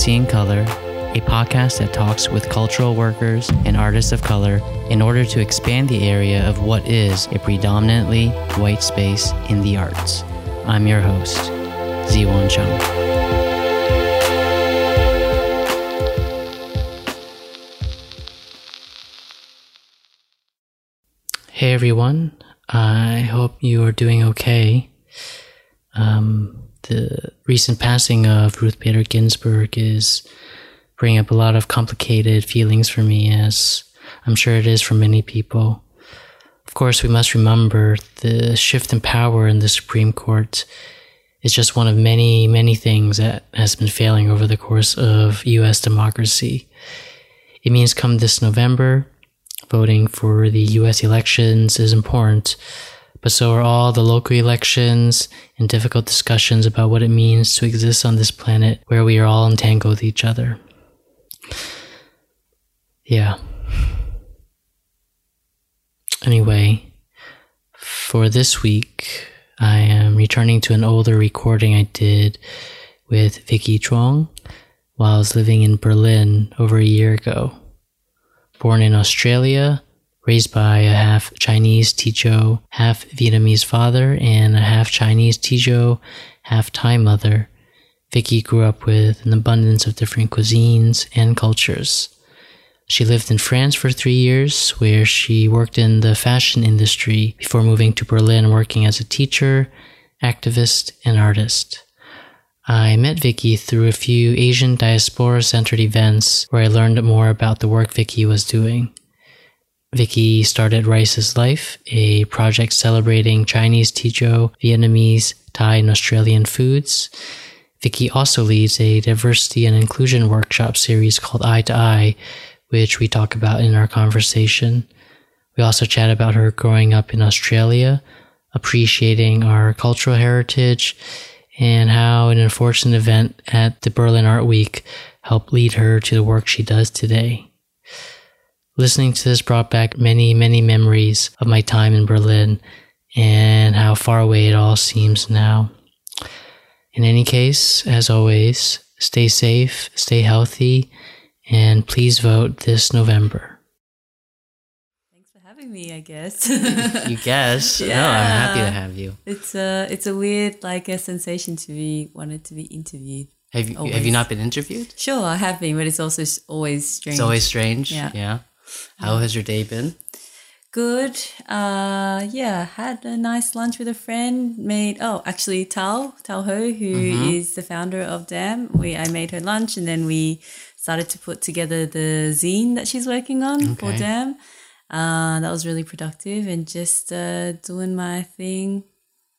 to See in Color, a podcast that talks with cultural workers and artists of color in order to expand the area of what is a predominantly white space in the arts. I'm your host, Ziwon Chung. Hey everyone, I hope you are doing okay. Um, the recent passing of Ruth Bader Ginsburg is bringing up a lot of complicated feelings for me, as I'm sure it is for many people. Of course, we must remember the shift in power in the Supreme Court is just one of many, many things that has been failing over the course of US democracy. It means come this November, voting for the US elections is important, but so are all the local elections and difficult discussions about what it means to exist on this planet where we are all entangled with each other. Yeah. Anyway, for this week, I am returning to an older recording I did with Vicky Chuang while I was living in Berlin over a year ago. Born in Australia, raised by a half Chinese Teochew, half Vietnamese father, and a half Chinese Teochew, half Thai mother, Vicky grew up with an abundance of different cuisines and cultures. She lived in France for three years, where she worked in the fashion industry before moving to Berlin working as a teacher, activist, and artist. I met Vicky through a few Asian diaspora centered events where I learned more about the work Vicky was doing. Vicky started Rice's Life, a project celebrating Chinese, Teochew, Vietnamese, Thai, and Australian foods. Vicky also leads a diversity and inclusion workshop series called Eye to Eye, which we talk about in our conversation. We also chat about her growing up in Australia, appreciating our cultural heritage, and how an unfortunate event at the Berlin Art Week helped lead her to the work she does today. Listening to this brought back many, many memories of my time in Berlin and how far away it all seems now. In any case, as always, stay safe, stay healthy, and please vote this November. Thanks for having me. I guess. You guess? No, I'm happy to have you. It's a it's a weird like a sensation to be wanted to be interviewed. Have you have you not been interviewed? Sure, I have been, but it's also always strange. It's always strange. Yeah. Yeah. How has your day been? good. Uh, yeah, had a nice lunch with a friend. Made oh, actually Tao Tao Ho, who is Mm-hmm. the founder of Dam. We I made her lunch, and then we started to put together the zine that she's working on for Dam. Uh, that was really productive, and just uh, doing my thing.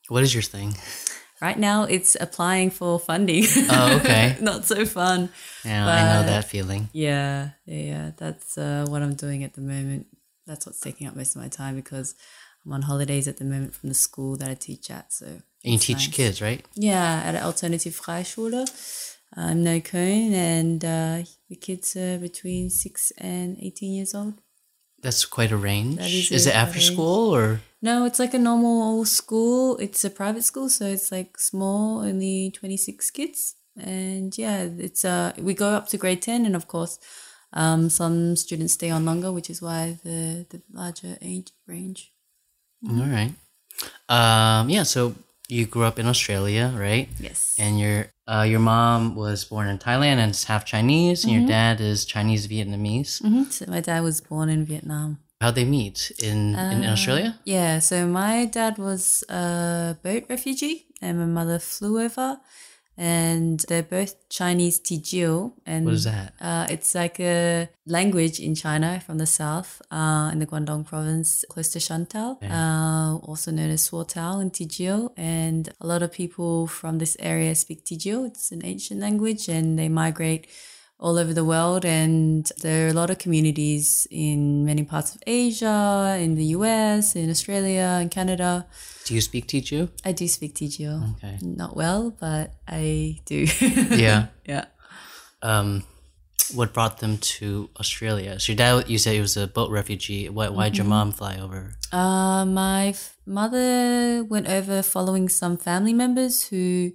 What is your thing? Right now, it's applying for funding. Oh, okay. Not so fun. Yeah, I know that feeling. Yeah, yeah, yeah. That's uh, what I'm doing at the moment. That's what's taking up most of my time because I'm on holidays at the moment from the school that I teach at. So And you teach nice. kids, right? Yeah, at an alternative Freischule. I'm no Neukölln, and uh, the kids are between six and eighteen years old. That's quite a range. That is it after range. school or? No, it's like a normal school. It's a private school, so it's like small, only 26 kids. And yeah, it's uh we go up to grade 10 and of course um some students stay on longer, which is why the the larger age range. All right. Um, yeah. So you grew up in Australia, right? Yes. And your uh, your mom was born in Thailand and is half Chinese, and your dad is Chinese Vietnamese. hmm So my dad was born in Vietnam. How'd they meet in in Australia? Yeah, so my dad was a boat refugee and my mother flew over and they're both Chinese Teochew. And What is that? Uh, it's like a language in China from the south, uh, in the Guangdong province, close to Shantou, uh, also known as Swatow and Teochew. And a lot of people from this area speak Teochew. It's an ancient language and they migrate all over the world. And there are a lot of communities in many parts of Asia, in the US, in Australia, in Canada. Do you speak Teochew? I do speak Teochew. Okay. Not well, but I do. Yeah. yeah. Um, what brought them to Australia? So your dad, you said he was a boat refugee. Why, why'd your mom fly over? Uh, my f- mother went over following some family members who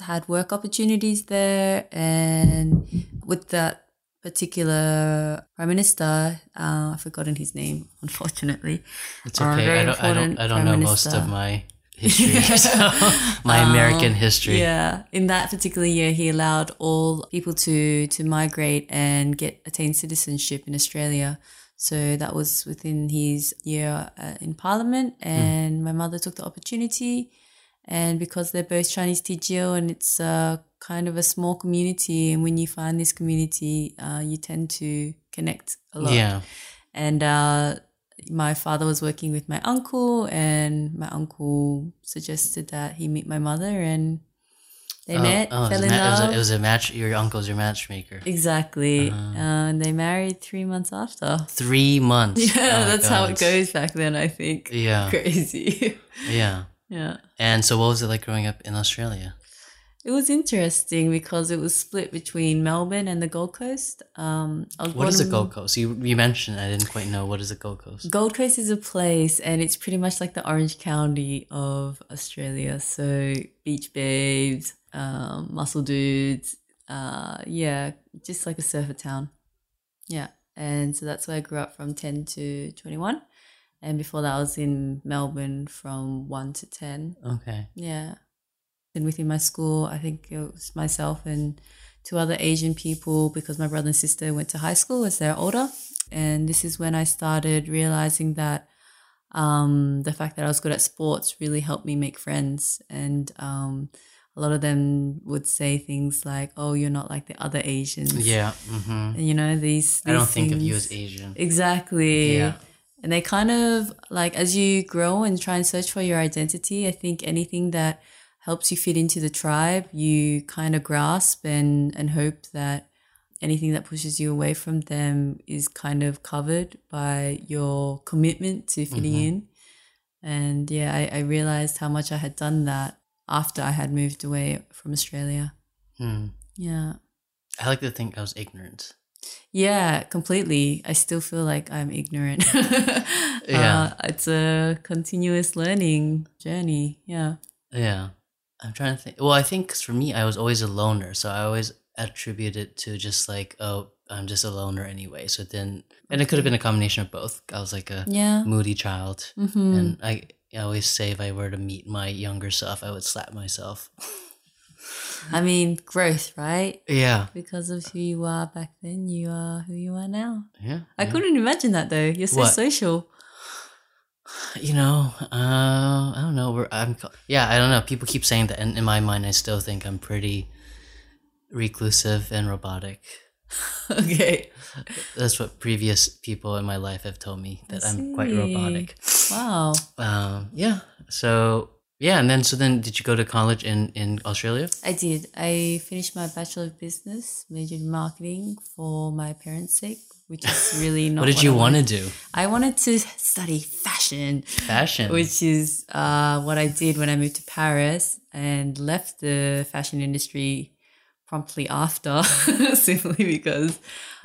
had work opportunities there, and with that particular prime minister, uh, I've forgotten his name, unfortunately. It's Our okay. I don't. I don't. I don't know most minister. of my history, so, my American history. Yeah, in that particular year, he allowed all people to to migrate and get attain citizenship in Australia. So that was within his year uh, in Parliament, and my mother took the opportunity. And because they're both Chinese Teochew, and it's uh, kind of a small community, and when you find this community, uh, you tend to connect a lot Yeah. and uh, my father was working with my uncle and my uncle suggested that he meet my mother and they Oh, met oh, it, fell was a in ma- it was love a, it was a match. Your uncle's your matchmaker. exactly Uh-huh. uh, and they married three months after Three months. yeah Oh that's how it goes back then i think Yeah. crazy Yeah. yeah And so, what was it like growing up in Australia? It was interesting because it was split between melbourne and the gold coast um, What is the Gold Coast? You you mentioned I didn't quite know what is the Gold Coast. Gold Coast is a place and it's pretty much like the Orange County of Australia. So beach babes, um, muscle dudes, uh, yeah, just like a surfer town. Yeah. And so that's where I grew up from 10 to 21. And before that, I was in Melbourne from 1 to 10. Okay. Yeah. And within my school, I think it was myself and two other Asian people because my brother and sister went to high school as they're older. And this is when I started realizing that um, the fact that I was good at sports really helped me make friends. And um, a lot of them would say things like, oh, you're not like the other Asians. Yeah. hmm And, you know, these, I don't these think of you as Asian. Exactly. Yeah. And they kind of like as you grow and try and search for your identity, I think anything that helps you fit into the tribe, you kind of grasp and and hope that anything that pushes you away from them is kind of covered by your commitment to fitting Mhm. in. And yeah, I, I realized how much I had done that after I had moved away from Australia. Hmm. Yeah. I like to think I was ignorant. Yeah, completely. I still feel like I'm ignorant. Yeah. Uh, it's a continuous learning journey. Yeah. Yeah. I'm trying to think. Well, I think 'cause for me, I was always a loner. So I always attribute it to just like, oh, I'm just a loner anyway. So then, and it could have been a combination of both. I was like a Yeah. moody child. hmm And I, I always say if I were to meet my younger self, I would slap myself. I mean, growth, right? Yeah. Because of who you are back then, you are who you are now. Yeah. I yeah. couldn't imagine that though. You're so What? social. You know, uh, I don't know. We're, I'm, yeah, I don't know. People keep saying that, and in my mind, I still think I'm pretty reclusive and robotic. okay. That's what previous people in my life have told me that I'm quite robotic. Wow. Um, yeah. So yeah, and then so then did you go to college in in Australia? I did. I finished my Bachelor of Business, majored in marketing for my parents' sake, which is really not what did you want to do? I wanted to study fashion. Fashion. which is uh, what I did when I moved to Paris and left the fashion industry promptly after, simply because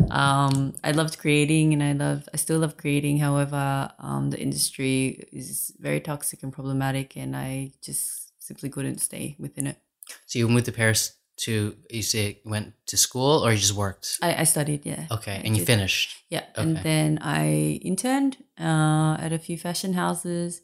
um, I loved creating and I love I still love creating. However, um, the industry is very toxic and problematic, and I just simply couldn't stay within it. so you moved to Paris to you say went to school or you just worked? I, I studied, yeah. Okay, I and you finished. Yeah, and then I interned uh, at a few fashion houses,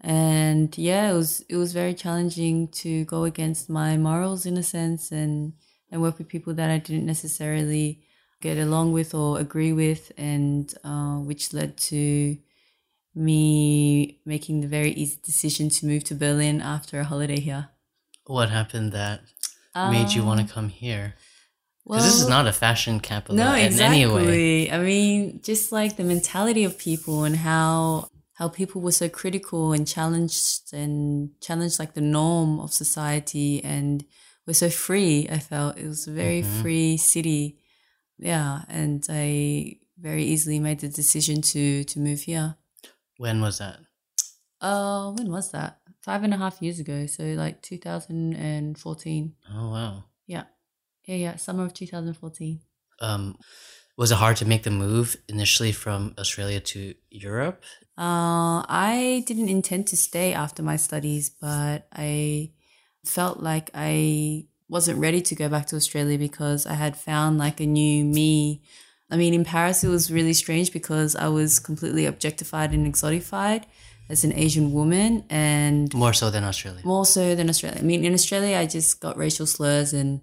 and yeah, it was it was very challenging to go against my morals in a sense, and and work with people that I didn't necessarily get along with or agree with, and uh, which led to me making the very easy decision to move to Berlin after a holiday here. What happened that made you want to come here? Because this is Um, not a fashion capital no in exactly any way. i mean just like the mentality of people and how how people were so critical and challenged and challenged like the norm of society and we're so free i felt it was a very Mhm. free city yeah and i very easily made the decision to to move here When was that? uh when was that five and a half years ago so like 2014 Oh wow. yeah yeah yeah summer of 2014 Um, was it hard to make the move initially from Australia to Europe? Uh, I didn't intend to stay after my studies, but I felt like I wasn't ready to go back to Australia because I had found like a new me. I mean, in Paris, it was really strange because I was completely objectified and exotified as an Asian woman and More so than Australia. more so than Australia. I mean, in Australia, I just got racial slurs and,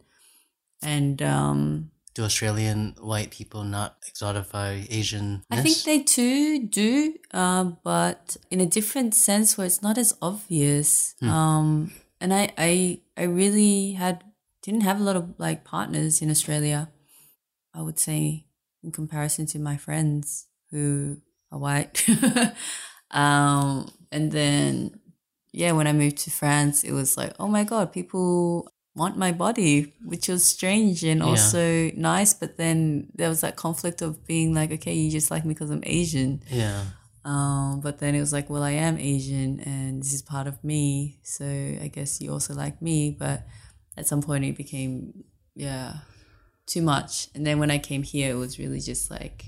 and, um, Do Australian white people not exotify Asian? I think they too do, uh, but in a different sense where it's not as obvious. Um, and I, I, I really had didn't have a lot of like partners in Australia. I would say in comparison to my friends who are white. um, and then yeah, when I moved to France, it was like, oh my god, people want my body, which was strange and Yeah. also nice. But then there was that conflict of being like, okay, you just like me because I'm Asian. yeah. Um, but then it was like, well, I am Asian and this is part of me. So I guess you also like me. But at some point it became, yeah, too much. And then when I came here, it was really just like,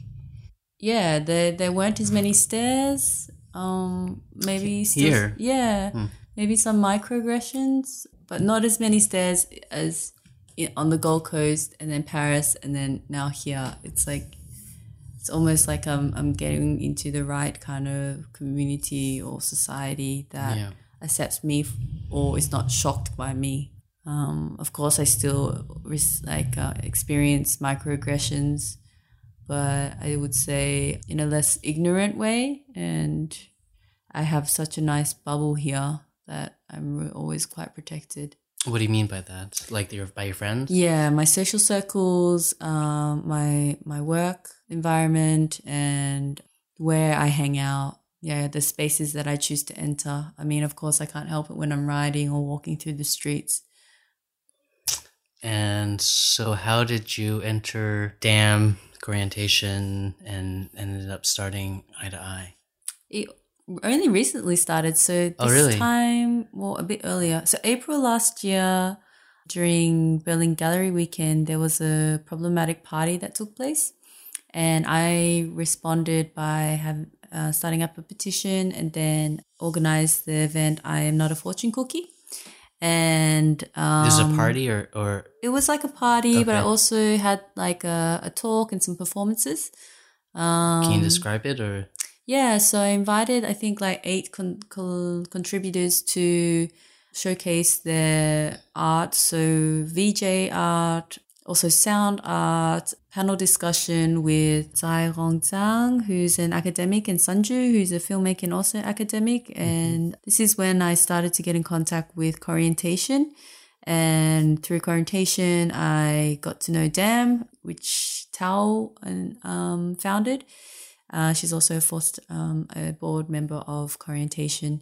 yeah, there, there weren't as many stairs. Um, maybe still, Here? yeah, maybe some microaggressions, but not as many stairs as on the Gold Coast and then Paris and then now here. It's like it's almost like I'm I'm getting into the right kind of community or society that Yeah. accepts me or is not shocked by me. Um, of course, I still res- like uh, experience microaggressions, but I would say in a less ignorant way. And I have such a nice bubble here that I'm always quite protected. What do you mean by that? Like your by your friends? Yeah, my social circles, um, my my work environment, and where I hang out. Yeah, the spaces that I choose to enter. I mean, of course, I can't help it when I'm riding or walking through the streets. And so, how did you enter DAM orientation and ended up starting Eye to Eye? It only recently started, so this Oh, really? time, well, a bit earlier. So April last year, during Berlin Gallery Weekend, there was a problematic party that took place, and I responded by have, uh, starting up a petition and then organized the event. I am not a fortune cookie, and um, There's a party or or it was like a party, but I also had like a, a talk and some performances. Um, can you describe it or yeah, so I invited, I think, like eight con- co- contributors to showcase their art. So VJ art, also sound art, panel discussion with Zai Rong Zhang, who's an academic, and Sanju, who's a filmmaker and also academic. And this is when I started to get in contact with Korientation. And through Korientation, I got to know Dam, which Tao um, founded. Uh, she's also a first um, a board member of Korientation.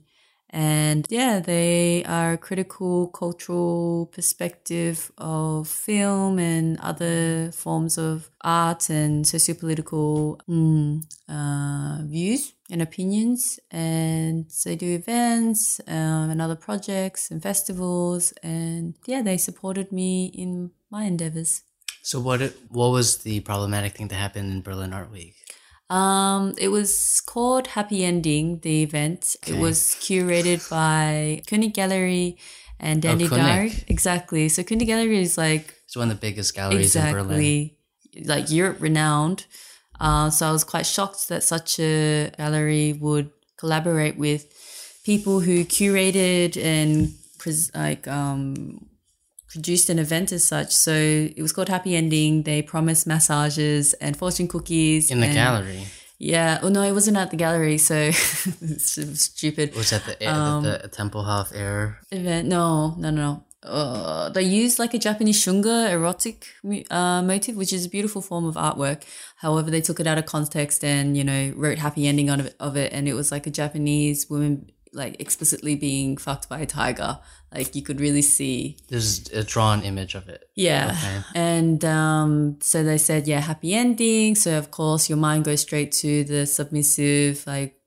And yeah, they are critical cultural perspective of film and other forms of art and sociopolitical mm, uh, views and opinions. And they do events um, and other projects and festivals. And yeah, they supported me in my endeavors. so what what was the problematic thing that happened in Berlin Art Week? Um, it was called Happy Ending, the event. It was curated by König Gallery and Dandy Oh. Diary. Exactly. So König Gallery is like It's one of the biggest galleries in Berlin. like Europe renowned. Uh, so I was quite shocked that such a gallery would collaborate with people who curated and pres- like um, produced an event as such. So it was called Happy Ending. They promised massages and fortune cookies In the and- gallery. Yeah. Oh no, it wasn't at the gallery. So it's stupid Was that the, Um, the, the Tempelhof Air? event. No, no, no, no. Uh, they used like a Japanese shunga erotic uh, motive, which is a beautiful form of artwork. However, they took it out of context and you know wrote happy ending on it, of it, and it was like a Japanese woman like explicitly being fucked by a tiger. Like you could really see There's a drawn image of it. yeah. Okay. And um, so they said, yeah, happy ending. So of course your mind goes straight to the submissive, like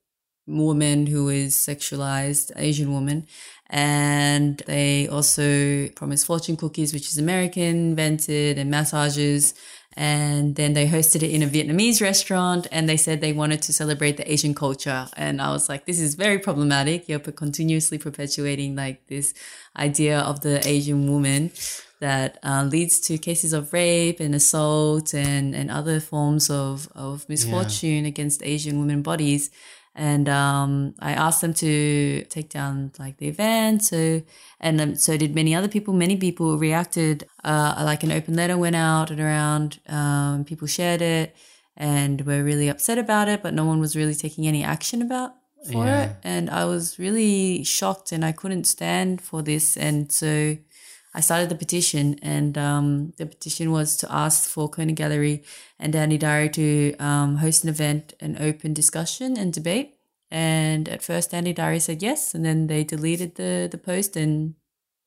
woman who is sexualized, Asian woman. And they also promised fortune cookies, which is American invented, and massages. And then they hosted it in a Vietnamese restaurant and they said they wanted to celebrate the Asian culture. And I was like, this is very problematic. You're continuously perpetuating like this idea of the Asian woman that uh, leads to cases of rape and assault and, and other forms of, of misfortune yeah. against Asian women bodies. And um, I asked them to take down like the event. So, and um, so did many other people. Many people reacted. Uh, like an open letter went out and around. Um, people shared it and were really upset about it, but no one was really taking any action about for yeah. it. And I was really shocked, and I couldn't stand for this. And so I started the petition, and um, the petition was to ask for König Gallery and Dandy Diary to um, host an event, an open discussion and debate. And at first, Dandy Diary said yes, and then they deleted the the post and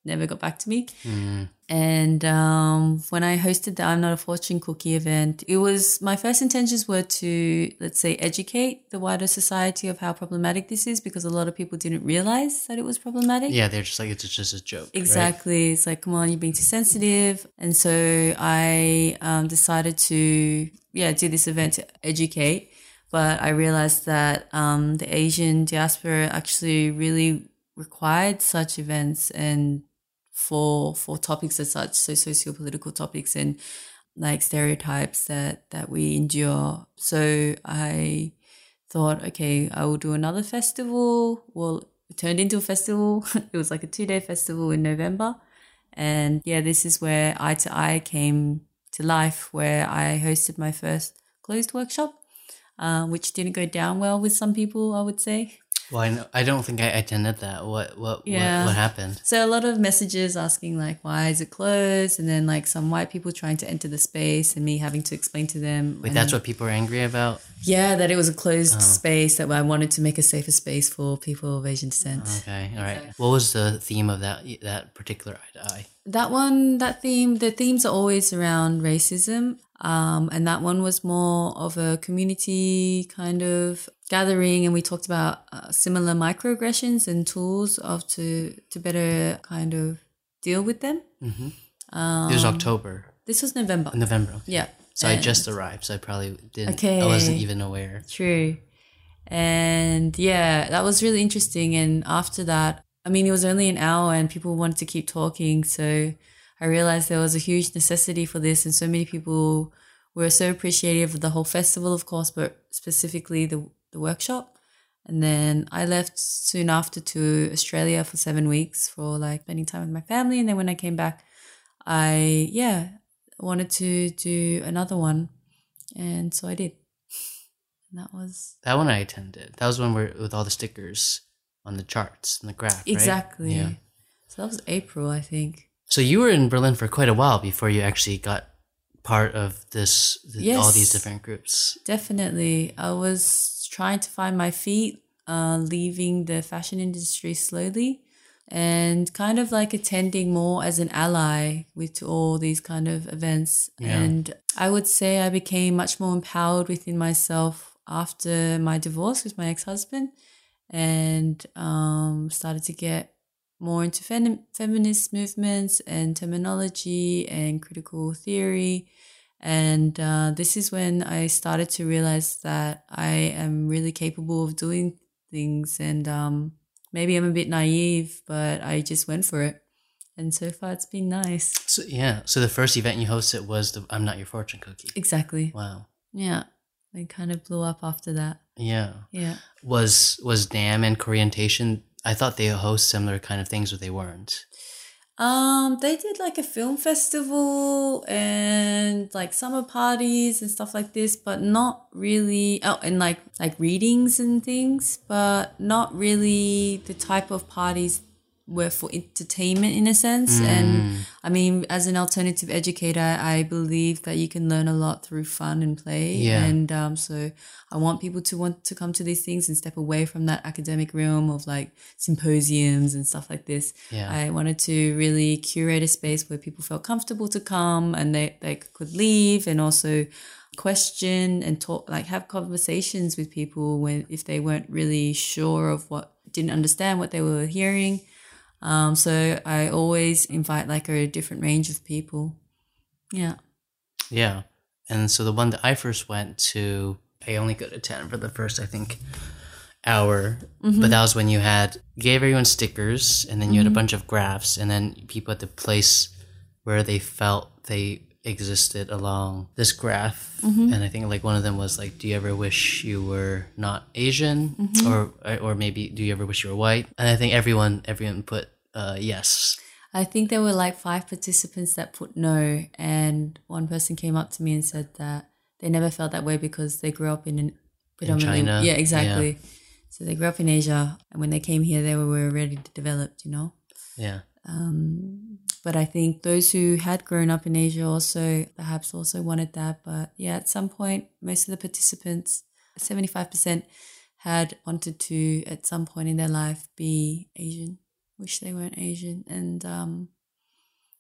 never got back to me. Mm. And um, when I hosted the I'm Not a Fortune Cookie event, it was my first intentions were to, let's say, educate the wider society of how problematic this is because a lot of people didn't realize that it was problematic. Yeah, they're just like, it's just a joke. Exactly. Right? It's like, come on, you're being too sensitive. And so I um, decided to, yeah, do this event to educate. But I realized that um, the Asian diaspora actually really required such events and for for topics as such, so socio-political topics and like stereotypes that that we endure. So I thought, okay, I will do another festival. Well, it turned into a festival. it was like a two day festival in November. And yeah, this is where Eye to Eye came to life, where I hosted my first closed workshop, uh, which didn't go down well with some people, I would say. Well, I, know, I don't think I attended that. What what yeah. what, what happened? So a lot of messages asking like, why is it closed? And then like some white people trying to enter the space and me having to explain to them. Wait, that's what people are angry about. Yeah, that it was a closed oh. space. That I wanted to make a safer space for people of Asian descent. Okay, all right. What was the theme of that that particular eye? That one, that theme. The themes are always around racism. Um, and that one was more of a community kind of gathering and we talked about uh, similar microaggressions and tools of to to better kind of deal with them. Mm-hmm. Um, it was October. This was November. November. Okay. Yeah. So and I just arrived, so I probably didn't. Okay. I wasn't even aware. True. And yeah, that was really interesting. And after that, I mean, it was only an hour, and people wanted to keep talking. So I realized there was a huge necessity for this, and so many people were so appreciative of the whole festival, of course, but specifically the the workshop. And then I left soon after to Australia for seven weeks for like spending time with my family. And then when I came back, I yeah wanted to do another one, and so I did. And that was that one I attended. That was one where with all the stickers on the charts and the graph. Exactly. Right? Yeah. So that was April, I think. So you were in Berlin for quite a while before you actually got part of this, yes, all these different groups. Definitely. I was trying to find my feet, uh, leaving the fashion industry slowly and kind of like attending more as an ally with to all these kind of events. Yeah. And I would say I became much more empowered within myself after my divorce with my ex husband and um, started to get more into fem- feminist movements and terminology and critical theory. And uh, this is when I started to realize that I am really capable of doing things. And um, maybe I'm a bit naive, but I just went for it. And so far, it's been nice. So, yeah. So the first event you hosted was the I'm Not Your Fortune Cookie. Exactly. Wow. Yeah. It kind of blew up after that. Yeah. Yeah. Was was Dam and Korientation I thought they host similar kind of things, but they weren't. Um, they did like a film festival and like summer parties and stuff like this, but not really. Oh, and like like readings and things, but not really the type of parties were for entertainment in a sense. Mm. And I mean, as an alternative educator, I believe that you can learn a lot through fun and play. Yeah. And um, so I want people to want to come to these things and step away from that academic realm of like symposiums and stuff like this. Yeah. I wanted to really curate a space where people felt comfortable to come and they, they could leave and also question and talk like have conversations with people when if they weren't really sure of what didn't understand what they were hearing um, so I always invite like a different range of people. Yeah. Yeah. And so the one that I first went to, I only go to 10 for the first, I think, hour. But that was when you had, gave everyone stickers and then you had a bunch of graphs and then people had to place where they felt they existed along this graph. And I think like one of them was like, do you ever wish you were not Asian? Or, or maybe do you ever wish you were white? And I think everyone, everyone put uh, yes. I think there were like five participants that put no, and one person came up to me and said that they never felt that way because they grew up in an predominantly China, yeah exactly. So they grew up in Asia, and when they came here, they were already developed, you know. Yeah. Um, but I think those who had grown up in Asia also perhaps also wanted that. But yeah, at some point, most of the participants, seventy five percent, had wanted to at some point in their life be Asian wish they weren't Asian. And um,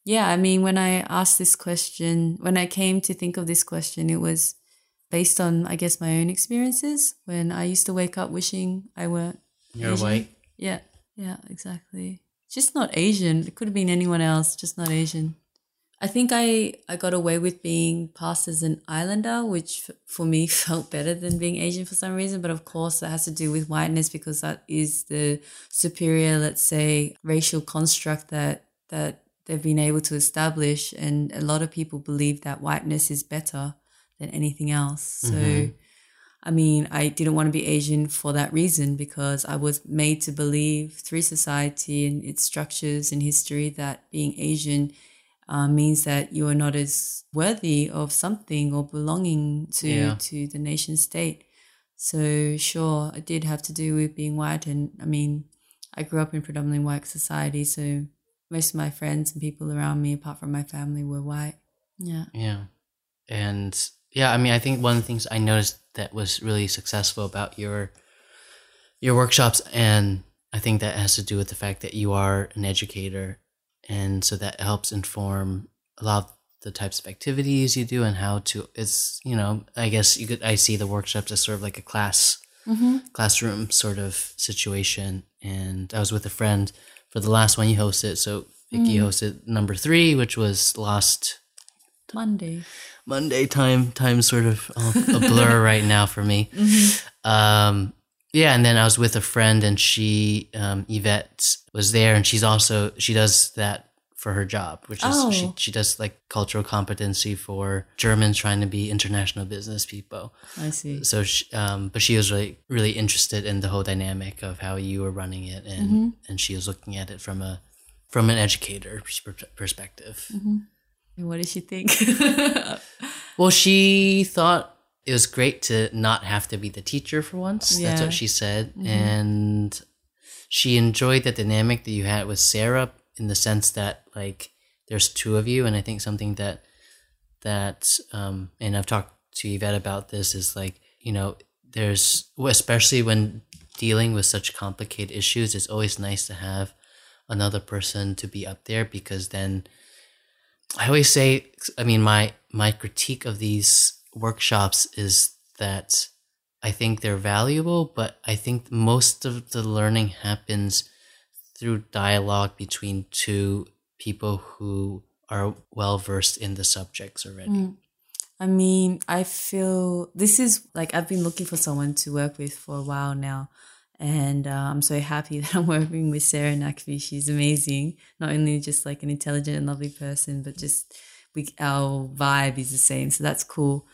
yeah, I mean, when I asked this question, when I came to think of this question, it was based on, I guess, my own experiences when I used to wake up wishing I weren't. You're Asian. white. Yeah, yeah, exactly. Just not Asian. It could have been anyone else, just not Asian. I think I, I got away with being passed as an islander, which f- for me felt better than being Asian for some reason. But of course, that has to do with whiteness because that is the superior, let's say, racial construct that that they've been able to establish. And a lot of people believe that whiteness is better than anything else. So, mm-hmm. I mean, I didn't want to be Asian for that reason because I was made to believe through society and its structures and history that being Asian uh, means that you are not as worthy of something or belonging to Yeah. to the nation state. So sure, it did have to do with being white, and I mean, I grew up in predominantly white society, so most of my friends and people around me, apart from my family, were white. Yeah. Yeah. And yeah, I mean, I think one of the things I noticed that was really successful about your your workshops. And I think that has to do with the fact that you are an educator. And so that helps inform a lot of the types of activities you do and how to it's, you know, I guess you could I see the workshops as sort of like a class mm-hmm. classroom sort of situation. And I was with a friend for the last one you hosted. So Vicky mm. hosted number 3 which was lost Monday. Monday time time sort of uh, a blur right now for me. Um, yeah, and then I was with a friend, and she um, Yvette was there, and she's also she does that for her job, which is she Oh. she does like cultural competency for Germans trying to be international business people. I see. So, she, um, but she was really really interested in the whole dynamic of how you were running it, and and she was looking at it from a from an educator pers- perspective. And what did she think? Well, she thought it was great to not have to be the teacher for once. That's what she said. And she enjoyed the dynamic that you had with Sarah in the sense that like there's two of you and I think something that that um and I've talked to Yvette about this is like, you know, there's especially when dealing with such complicated issues, it's always nice to have another person to be up there because then I always say, I mean, my my critique of these workshops is that I think they're valuable, but I think most of the learning happens through dialogue between two people who are well versed in the subjects already. Mm. I mean, I feel this is like I've been looking for someone to work with for a while now. And uh, I'm so happy that I'm working with Sarah Naqvi. She's amazing. Not only just like an intelligent and lovely person, but just we, our vibe is the same. So that's cool.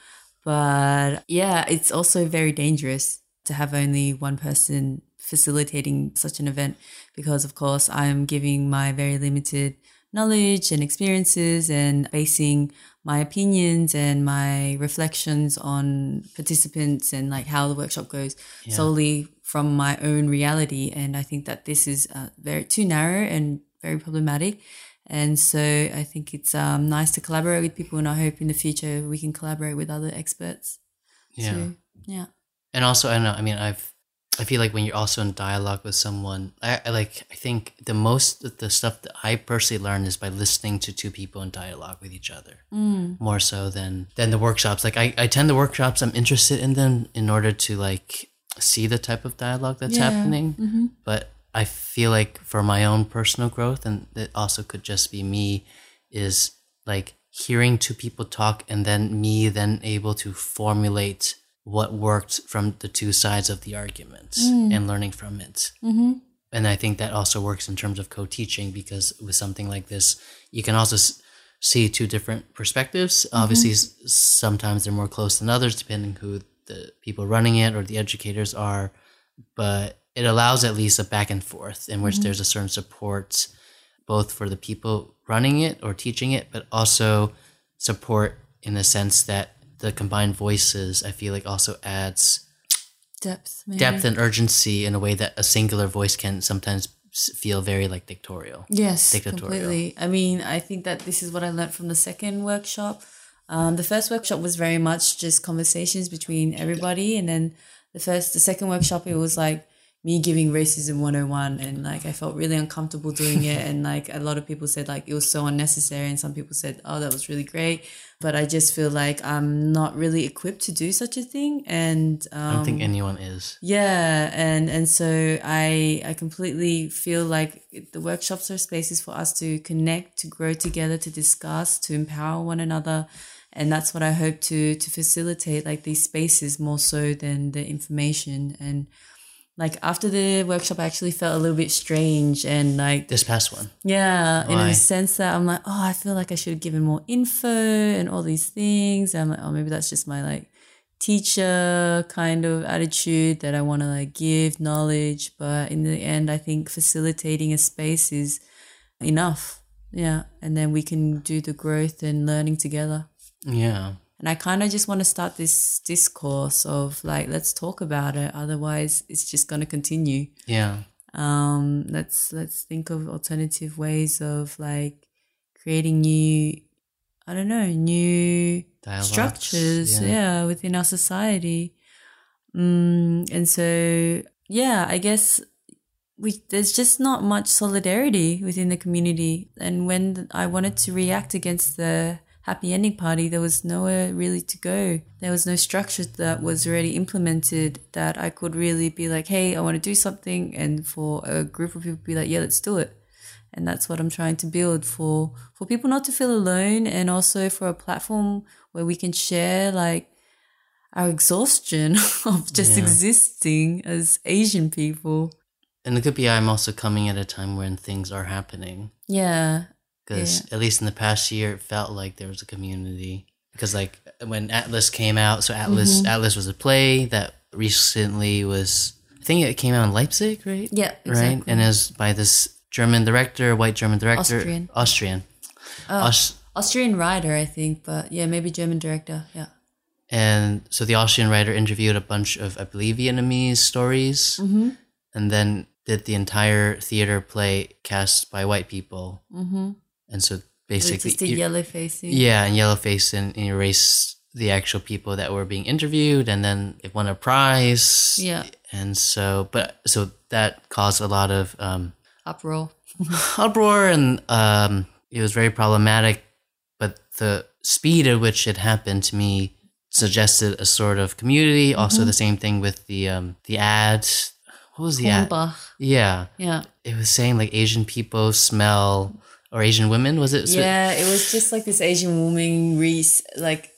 But yeah, it's also very dangerous to have only one person facilitating such an event because, of course, I'm giving my very limited knowledge and experiences and basing my opinions and my reflections on participants and like how the workshop goes solely from my own reality. And I think that this is uh, very too narrow and very problematic. And so I think it's um, nice to collaborate with people, and I hope in the future we can collaborate with other experts. Yeah. too. yeah. and also I don't know. I mean, I've I feel like when you're also in dialogue with someone, I, I like I think the most of the stuff that I personally learn is by listening to two people in dialogue with each other, Mm. more so than than the workshops. Like I, I attend the workshops, I'm interested in them in order to like see the type of dialogue that's Yeah. happening. hmm But I feel like for my own personal growth, and it also could just be me, is like hearing two people talk and then me then able to formulate what worked from the two sides of the argument and learning from it. Mm-hmm. And I think that also works in terms of co-teaching because with something like this, you can also s- see two different perspectives. Obviously, s- sometimes they're more close than others, depending who the people running it or the educators are. But it allows at least a back and forth in which mm-hmm. there's a certain support, both for the people running it or teaching it, but also support in the sense that the combined voices, I feel like, also adds Depth, maybe. depth and urgency in a way that a singular voice can sometimes feel very like dictatorial. Yes, dictatorial. completely. I mean, I think that this is what I learned from the second workshop. Um, the first workshop was very much just conversations between everybody, and then the first, the second workshop, it was like me giving racism 101 and like I felt really uncomfortable doing it. And like a lot of people said like it was so unnecessary. And some people said oh that was really great. But I just feel like I'm not really equipped to do such a thing. And um, I don't think anyone is. yeah, and and so I I completely feel like the workshops are spaces for us to connect, to grow together, to discuss, to empower one another, and that's what I hope to to facilitate like these spaces more so than the information and like after the workshop I actually felt a little bit strange and like This past one. yeah, in a sense that I'm like, oh, I feel like I should have given more info and all these things. And I'm like, oh, maybe that's just my like teacher kind of attitude that I want to like give knowledge. But in the end, I think facilitating a space is enough. Yeah. And then we can do the growth and learning together. Yeah. And I kind of just want to start this discourse of like, let's talk about it. Otherwise, it's just going to continue Yeah. um let's let's think of alternative ways of like creating new i don't know new Dialogues, structures yeah. yeah. within our society mm, and so yeah i guess we there's just not much solidarity within the community and when i wanted to react against the happy ending party there was nowhere really to go there was no structure that was already implemented that i could really be like hey i want to do something and for a group of people be like yeah let's do it and that's what i'm trying to build for for people not to feel alone and also for a platform where we can share like our exhaustion of just Yeah. existing as asian people And it could be I'm also coming at a time when things are happening. yeah Because at least in the past year, it felt like there was a community. Because like when Atlas came out, so Atlas Mm-hmm. Atlas was a play that recently was. I think it came out in Leipzig, right? yeah Right, exactly and it was by this German director, white German director, Austrian. Austrian. Aus- austrian writer i think but yeah maybe german director yeah And so the Austrian writer interviewed a bunch of, I believe, Vietnamese stories, Mm-hmm. and then did the entire theater play cast by white people. mm-hmm. And so basically, just a yellow facing yeah, and yellowface and, and erase the actual people that were being interviewed, and then it won a prize. Yeah. and so, but so that caused a lot of um, uproar uproar, and um, it was very problematic. But the speed at which it happened to me suggested a sort of community. Also, the same thing with the um, the ad. What was the ad? Yeah, yeah it was saying like Asian people smell or Asian women. Was it? yeah it was just like this asian woman re- like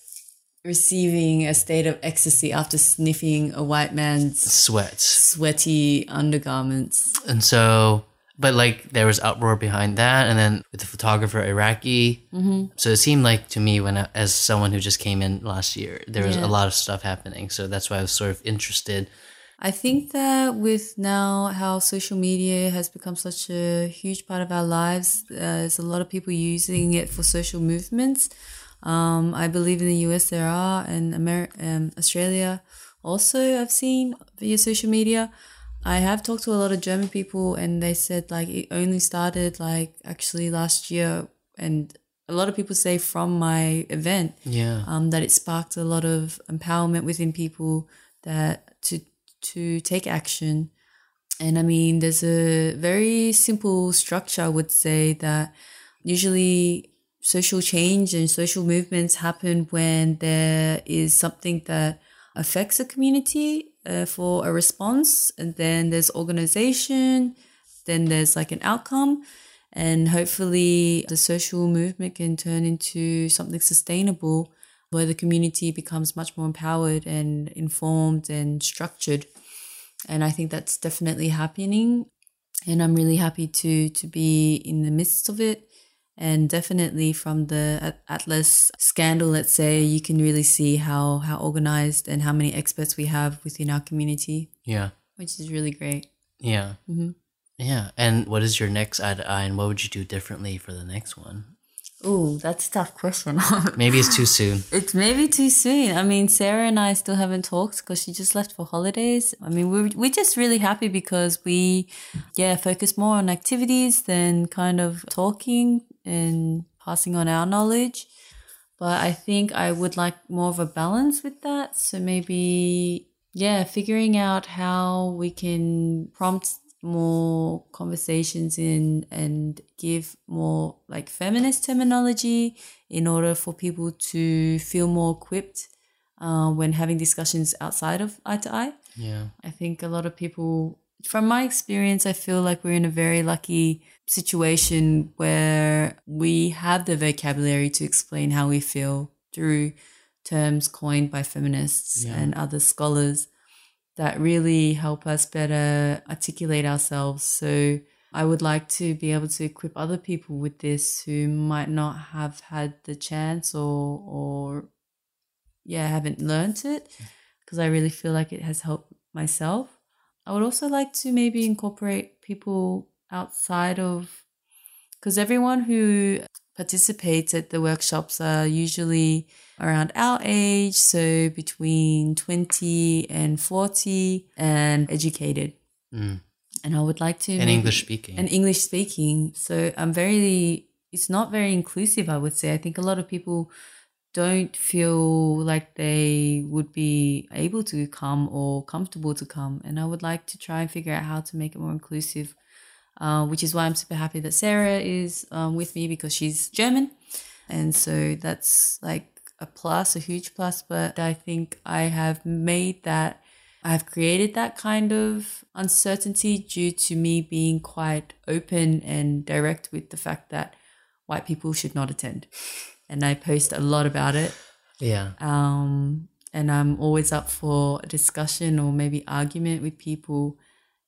receiving a state of ecstasy after sniffing a white man's sweat. sweaty undergarments And so, but like there was uproar behind that, and then with the photographer Iraqi. Mm-hmm. So it seemed like to me, when I, as someone who just came in last year, there was Yeah. a lot of stuff happening. So that's why I was sort of interested. I think that with now how social media has become such a huge part of our lives, uh, there's a lot of people using it for social movements. Um, I believe in the US there are, and Amer- um, Australia also I've seen via social media. I have talked to a lot of German people, and they said like it only started like actually last year, and a lot of people say from my event Yeah, um, that it sparked a lot of empowerment within people that to to take action. And I mean, there's a very simple structure. I would say that usually social change and social movements happen when there is something that affects a community uh, for a response, and then there's organization, then there's like an outcome. And hopefully, the social movement can turn into something sustainable where the community becomes much more empowered and informed and structured. And I think that's definitely happening. And I'm really happy to to be in the midst of it. And definitely from the Atlas scandal, let's say, you can really see how how organized and how many experts we have within our community. Yeah, which is really great. Yeah. Mm-hmm. Yeah. And what is your next eye to eye, and what would you do differently for the next one? Oh, that's a tough question. maybe it's too soon. It's maybe too soon. I mean, Sarah and I still haven't talked because she just left for holidays. I mean, we're, we're just really happy because we, yeah, focus more on activities than kind of talking and passing on our knowledge. But I think I would like more of a balance with that. So maybe, yeah, figuring out how we can prompt more conversations in and give more like feminist terminology in order for people to feel more equipped uh, when having discussions outside of eye to eye. Yeah. I think a lot of people, from my experience, I feel like we're in a very lucky situation where we have the vocabulary to explain how we feel through terms coined by feminists yeah. and other scholars that really help us better articulate ourselves. So I would like to be able to equip other people with this who might not have had the chance or or yeah, haven't learned it mm. because I really feel like it has helped myself. I would also like to maybe incorporate people outside of because everyone who participates at the workshops are usually around our age, so between 20 and 40, and educated. Mm. And I would like to. And English speaking. And English speaking. So I'm very, it's not very inclusive, I would say. I think a lot of people don't feel like they would be able to come or comfortable to come. And I would like to try and figure out how to make it more inclusive, uh, which is why I'm super happy that Sarah is um, with me because she's German. And so that's like a plus, a huge plus, but I think I have made that, I have created that kind of uncertainty due to me being quite open and direct with the fact that white people should not attend. And I post a lot about it. Yeah. Um, and I'm always up for a discussion or maybe argument with people.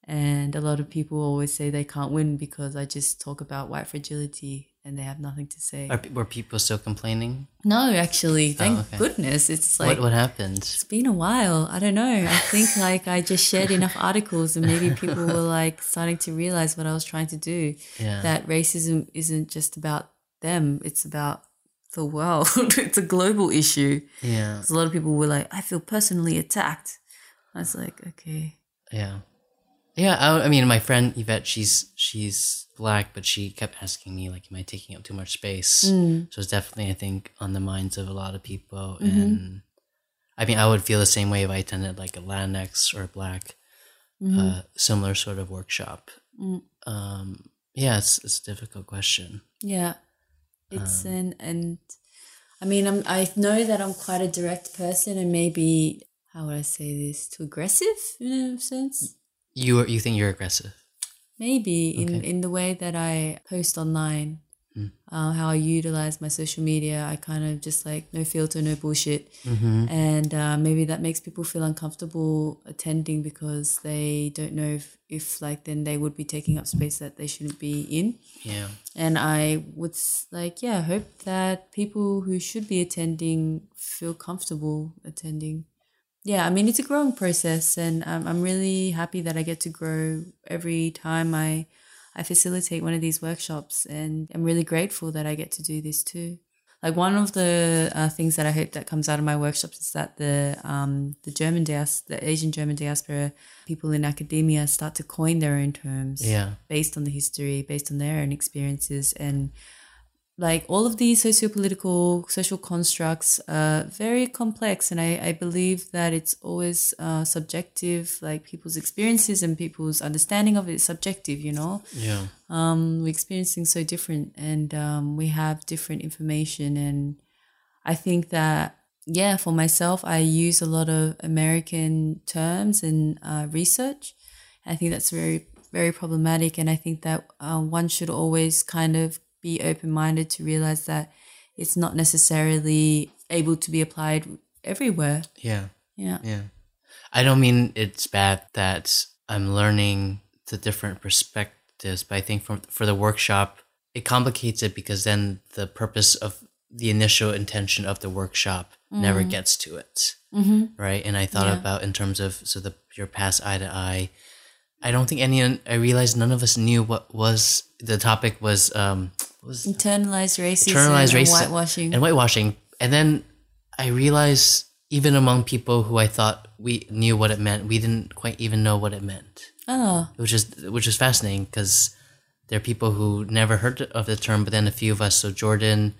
And a lot of people always say they can't win because I just talk about white fragility and they have nothing to say. Are, were people still complaining? No, actually, oh, thank oh, okay. goodness. It's like what what happened? It's been a while. I don't know. I think like I just shared enough articles, and maybe people were like starting to realize what I was trying to do. Yeah. That racism isn't just about them; it's about the world. it's a global issue. Yeah. A lot of people were like, "I feel personally attacked." I was like, "Okay." Yeah. Yeah, I, I, mean, my friend Yvette, she's she's black, but she kept asking me like, "Am I taking up too much space?" Mm. So it's definitely, I think, on the minds of a lot of people. Mm-hmm. And I mean, I would feel the same way if I attended like a Latinx or a black, mm-hmm. uh, similar sort of workshop. Mm. Um, yeah, it's it's a difficult question. Yeah, it's um, an and I mean, I'm I know that I'm quite a direct person, and maybe how would I say this? Too aggressive in a sense you you think you're aggressive? Maybe in okay. in the way that I post online, mm. uh, how I utilize my social media. I kind of just like no filter, no bullshit, mm-hmm. and uh, maybe that makes people feel uncomfortable attending because they don't know if if like then they would be taking up space that they shouldn't be in. Yeah, and I would like yeah hope that people who should be attending feel comfortable attending yeah, I mean, it's a growing process, and um, I'm really happy that I get to grow every time I I facilitate one of these workshops, and I'm really grateful that I get to do this too. Like one of the uh, things that I hope that comes out of my workshops is that the um, the German dias- the Asian German diaspora people in academia start to coin their own terms, yeah, based on the history, based on their own experiences, and like all of these socio-political social constructs are very complex and i, I believe that it's always uh, subjective like people's experiences and people's understanding of it is subjective you know yeah um, we're experiencing so different and um, we have different information and i think that yeah for myself i use a lot of american terms in uh, research i think that's very very problematic. And I think that uh, one should always kind of be open minded to realize that it's not necessarily able to be applied everywhere. Yeah. Yeah. Yeah. I don't mean it's bad that I'm learning the different perspectives, but I think for for the workshop, it complicates it because then the purpose of the initial intention of the workshop never gets to it, Mm-hmm. right? And I thought Yeah. about in terms of so the your past eye to eye. I don't think anyone. I realized none of us knew what was the topic was. Um, was Internalized racism internalized and whitewashing. and whitewashing. And then I realized even among people who I thought we knew what it meant, we didn't quite even know what it meant, oh, which is which is fascinating because there are people who never heard of the term, but then a few of us, so Jordan,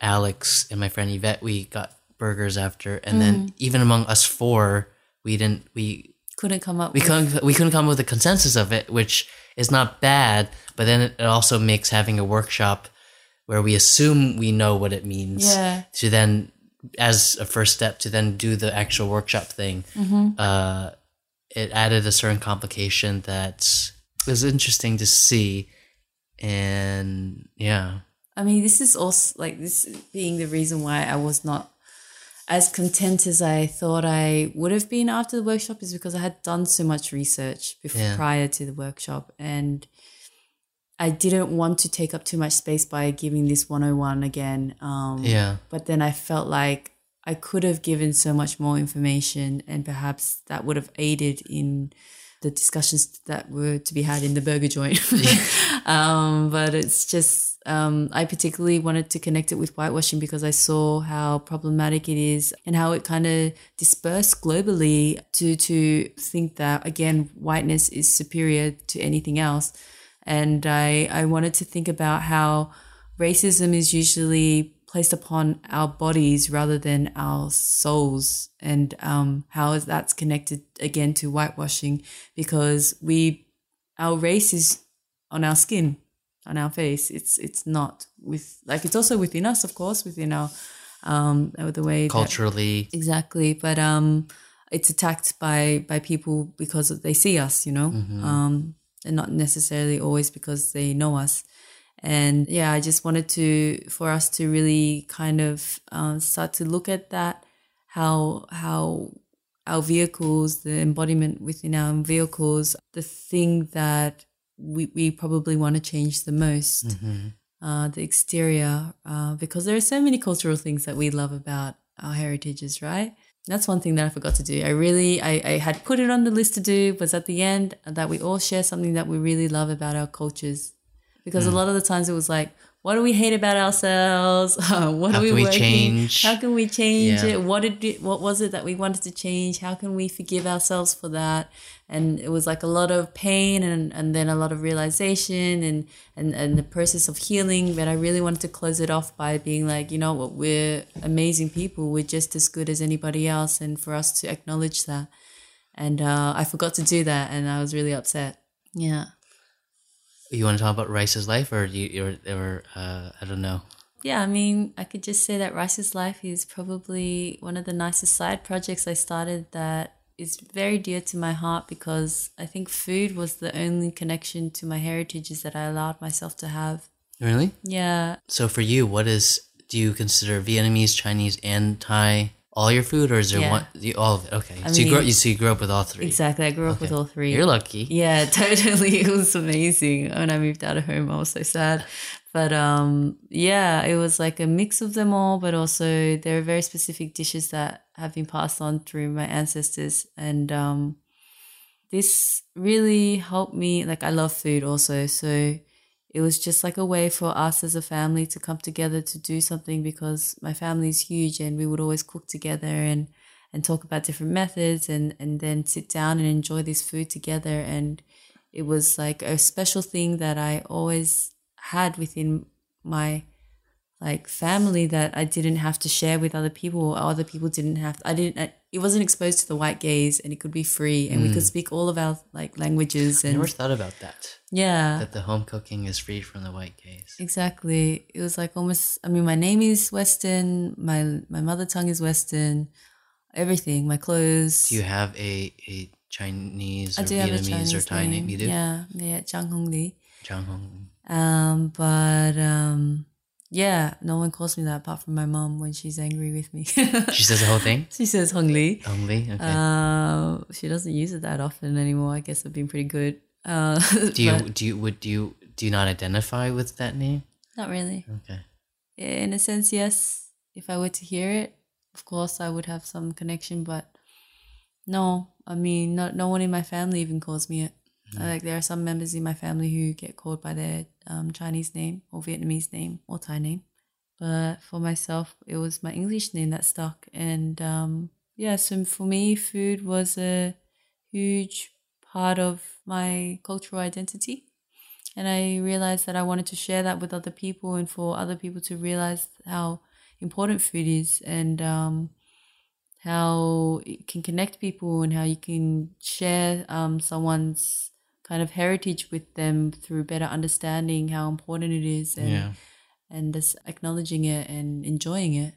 Alex, and my friend Yvette, we got burgers after, and then mm. even among us four, we didn't we couldn't come up we with couldn't we couldn't come up with a consensus of it, which is not bad, but then it also makes having a workshop where we assume we know what it means Yeah. to then as a first step to then do the actual workshop thing. Mm-hmm. Uh, it added a certain complication that was interesting to see, and yeah, I mean, this is also like this being the reason why I was not as content as I thought I would have been after the workshop is because I had done so much research before Yeah. prior to the workshop and I didn't want to take up too much space by giving this 101 again. Um, yeah, but then I felt like I could have given so much more information and perhaps that would have aided in the discussions that were to be had in the burger joint. um, but it's just, um, I particularly wanted to connect it with whitewashing because I saw how problematic it is and how it kind of dispersed globally to, to think that, again, whiteness is superior to anything else. And I, I wanted to think about how racism is usually placed upon our bodies rather than our souls and um, how is that's connected again to whitewashing because we our race is on our skin on our face it's it's not with like it's also within us of course within our um the way that- culturally, exactly but um it's attacked by by people because they see us you know? Um and not necessarily always because they know us. And yeah i just wanted to for us to really kind of um, start to look at that how how our vehicles the embodiment within our vehicles the thing that we, we probably want to change the most Mm-hmm. uh, the exterior, uh, because there are so many cultural things that we love about our heritages, right? That's one thing that I forgot to do. I really, I, I had put it on the list to do, was at the end that we all share something that we really love about our cultures. Because Mm. a lot of the times it was like, what do we hate about ourselves? what How are we can we working? change? How can we change Yeah. it? What did it, what was it that we wanted to change? How can we forgive ourselves for that? And it was like a lot of pain and, and then a lot of realization and, and, and the process of healing. But I really wanted to close it off by being like, you know what, we're amazing people. We're just as good as anybody else. And for us to acknowledge that. And uh, I forgot to do that. And I was really upset. Yeah. you want to talk about Rice's life, or do you, or, or uh, I don't know. Yeah, I mean, I could just say that Rice's Life is probably one of the nicest side projects I started that is very dear to my heart because I think food was the only connection to my heritages that I allowed myself to have. Really? Yeah. So for you, what is do you consider Vietnamese, Chinese, and Thai all your food, or is there Yeah. one? You, all of it. Okay. I so you grew mean- you so you grew up with all three. Exactly. I grew up with all three. You're lucky. Yeah, totally. It was amazing. When I moved out of home, I was so sad. But um, yeah, it was like a mix of them all, but also there are very specific dishes that have been passed on through my ancestors. And um, this really helped me. Like, I love food also. So it was just like a way for us as a family to come together to do something because my family is huge and we would always cook together and and talk about different methods and and then sit down and enjoy this food together and it was like a special thing that I always had within my like family that I didn't have to share with other people or other people didn't have I didn't I, it wasn't exposed to the white gaze and it could be free and we could mm. speak all of our like languages I and never thought about that. yeah That the home cooking is free from the white gaze. Exactly. It was like almost. I mean, my name is Western. My my mother tongue is Western. Everything. My clothes. Do you have a, a Chinese or I do have a Vietnamese Chinese or Thai name? You do? Yeah, yeah, Zhang Hong Li. Chang Hong. Um, but um, yeah, no one calls me that apart from my mom when she's angry with me. She says the whole thing? she says Hong Li. Hong Li? Okay. Uh, she doesn't use it that often anymore. I guess I've been pretty good. Uh, do you do you would do you do you not identify with that name? not really. Okay. In a sense, yes. If I were to hear it, of course, I would have some connection. But no, I mean, not no one in my family even calls me it. Like there are some members in my family who get called by their um, Chinese name or Vietnamese name or Thai name. But for myself, it was my English name that stuck. And um, yeah, so for me, food was a huge part of my cultural identity. And I realized that I wanted to share that with other people and for other people to realize how important food is and um, how it can connect people and how you can share um, someone's kind of heritage with them through better understanding how important it is and Yeah. and just acknowledging it and enjoying it.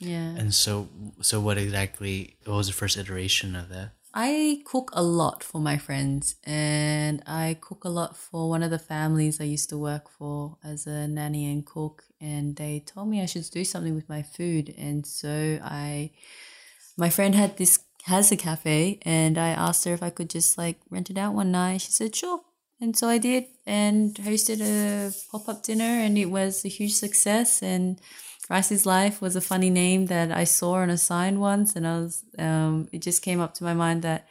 Yeah. And so so what exactly what was the first iteration of that? I cook a lot for my friends and I cook a lot for one of the families I used to work for as a nanny and cook and they told me I should do something with my food and so I my friend had this has a cafe and I asked her if I could just like rent it out one night. She said sure. And so I did and hosted a pop-up dinner and it was a huge success and Rice's Life was a funny name that I saw on a sign once, and I was um, it just came up to my mind that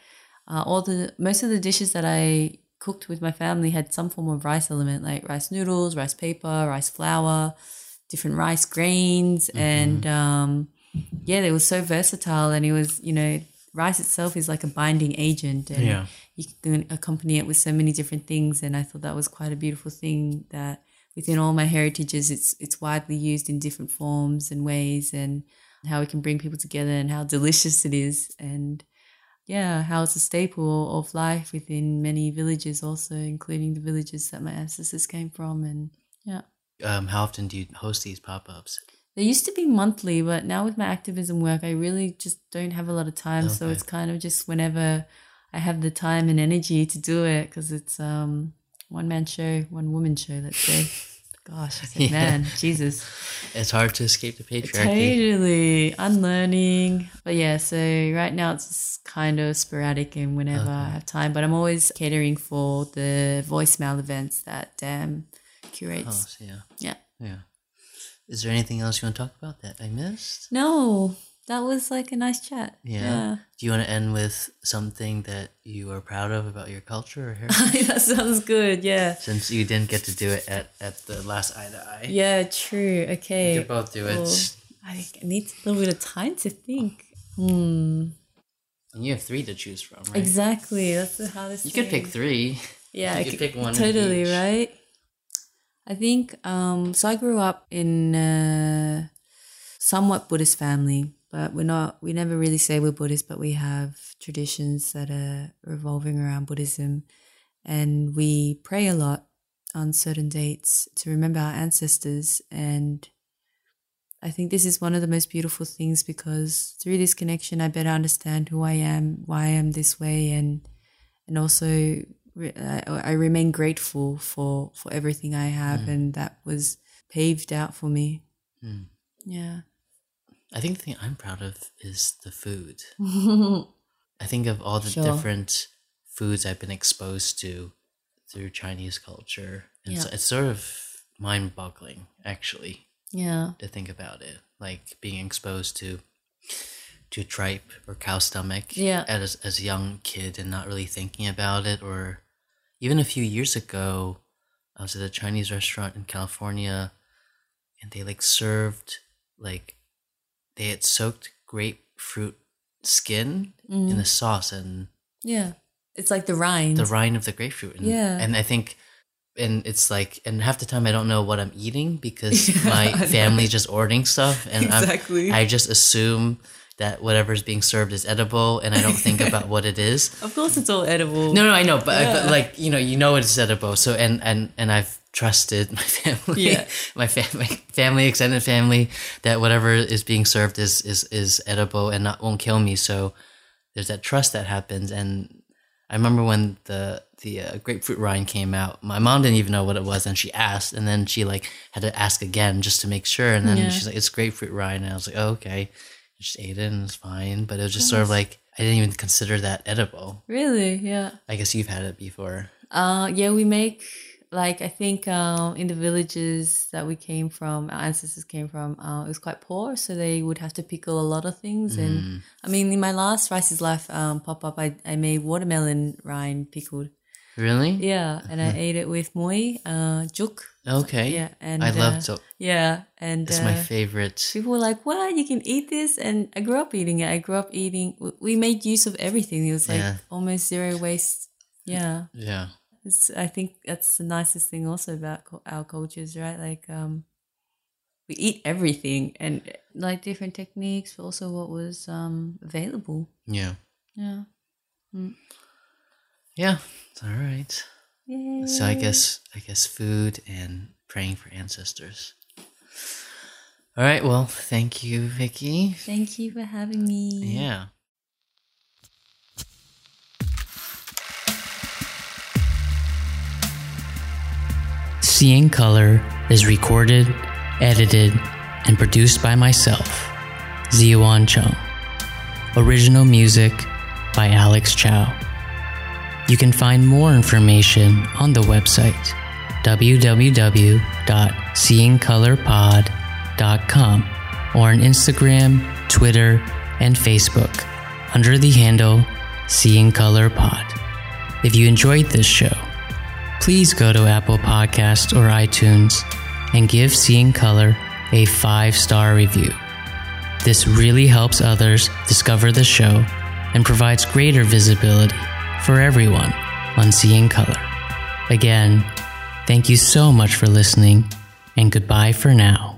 uh, all the most of the dishes that I cooked with my family had some form of rice element, like rice noodles, rice paper, rice flour, different rice grains, and um, yeah, they were so versatile, and it was you know rice itself is like a binding agent, and Yeah. you can accompany it with so many different things, and I thought that was quite a beautiful thing that within all my heritages it's it's widely used in different forms and ways and how it can bring people together and how delicious it is and yeah how it's a staple of life within many villages also including the villages that my ancestors came from and yeah Um, how often do you host these pop ups? They used to be monthly but now with my activism work i really just don't have a lot of time so it's kind of just whenever i have the time and energy to do it because it's um one man show one woman show let's say gosh Yeah. man jesus It's hard to escape the patriarchy. totally unlearning but yeah so right now it's kind of sporadic and whenever i have time but i'm always catering for the voicemail events that dam Oh, curates so yeah. yeah Yeah. Is there anything else you want to talk about that I missed? No, that was like a nice chat. Yeah. Do you want to end with something that you are proud of about your culture or heritage? that sounds good. Yeah. Since you didn't get to do it at, at the last eye to eye. Yeah, true. You Okay. could both do it. Cool. I need a little bit of time to think. Hmm. And you have three to choose from, right? Exactly. That's the hardest You could pick three. Yeah, you I could could- pick one Totally, right? I think um so I grew up in a somewhat Buddhist family, but we're not we never really say we're Buddhist, but we have traditions that are revolving around Buddhism. And we pray a lot on certain dates to remember our ancestors. And I think this is one of the most beautiful things because through this connection I better understand who I am, why I am this way and and also I, I remain grateful for for everything I have and that was paved out for me. Hmm. Yeah. I think the thing I'm proud of is the food. I think of all the Sure. different foods I've been exposed to through Chinese culture. And so Yeah. it's sort of mind boggling, actually, yeah. to think about it. Like being exposed to to tripe or cow stomach Yeah. as, as a young kid and not really thinking about it. Or even a few years ago, I was at a Chinese restaurant in California and they like served like they had soaked grapefruit skin in the mm. sauce and Yeah. It's like the rind. the rind of the grapefruit. And, Yeah. And I think, and it's like, and half the time I don't know what I'm eating because Yeah, my family's just ordering stuff, and Exactly. I just assume that whatever's being served is edible, and I don't think about what it is. of course it's all edible. No, no, I know, but, but like you know, you know it's edible. So and and and I've trusted my family, Yeah. my family, family, extended family, that whatever is being served is is is edible and not won't kill me. So there's that trust that happens. And I remember when the the uh, grapefruit rind came out, my mom didn't even know what it was, and she asked, and then she like had to ask again just to make sure, and then Yeah. she's like, "It's grapefruit rind," and I was like, "Oh, okay." I just ate it and it's fine, but it was just sort of like I didn't even consider that edible. Really? Yeah. I guess you've had it before. Uh, yeah, we make like I think um, in the villages that we came from, our ancestors came from, uh, it was quite poor, so they would have to pickle a lot of things. Mm. And I mean, in my last Rice is Life um, pop up, I, I made watermelon rind pickled. Really? Yeah, and I ate it with moi, uh, juk. Okay. Yeah, and I love uh, to. Yeah, and It's uh, my favorite. people were like, "What? You can eat this?" And I grew up eating it. I grew up eating. we- made use of everything. It was like Yeah. almost zero waste. Yeah. Yeah. It's, I think that's the nicest thing also about our cultures, right? Like, um, we eat everything and like different techniques, but also what was um, available. Yeah. Yeah. Yeah. All right. Yay. So I guess I guess food and praying for ancestors. All right. Well, thank you, Vicky. Thank you for having me. Yeah. Seeing Color is recorded, edited, and produced by myself, Ziwan Chung. Original music by Alex Chow. You can find more information on the website www.seeingcolorpod.com or on Instagram, Twitter, and Facebook under the handle Seeing Color Pod. If you enjoyed this show, please go to Apple Podcasts or iTunes and give Seeing Color a five star review. This really helps others discover the show and provides greater visibility for everyone on Seeing Color. Again, thank you so much for listening, and goodbye for now.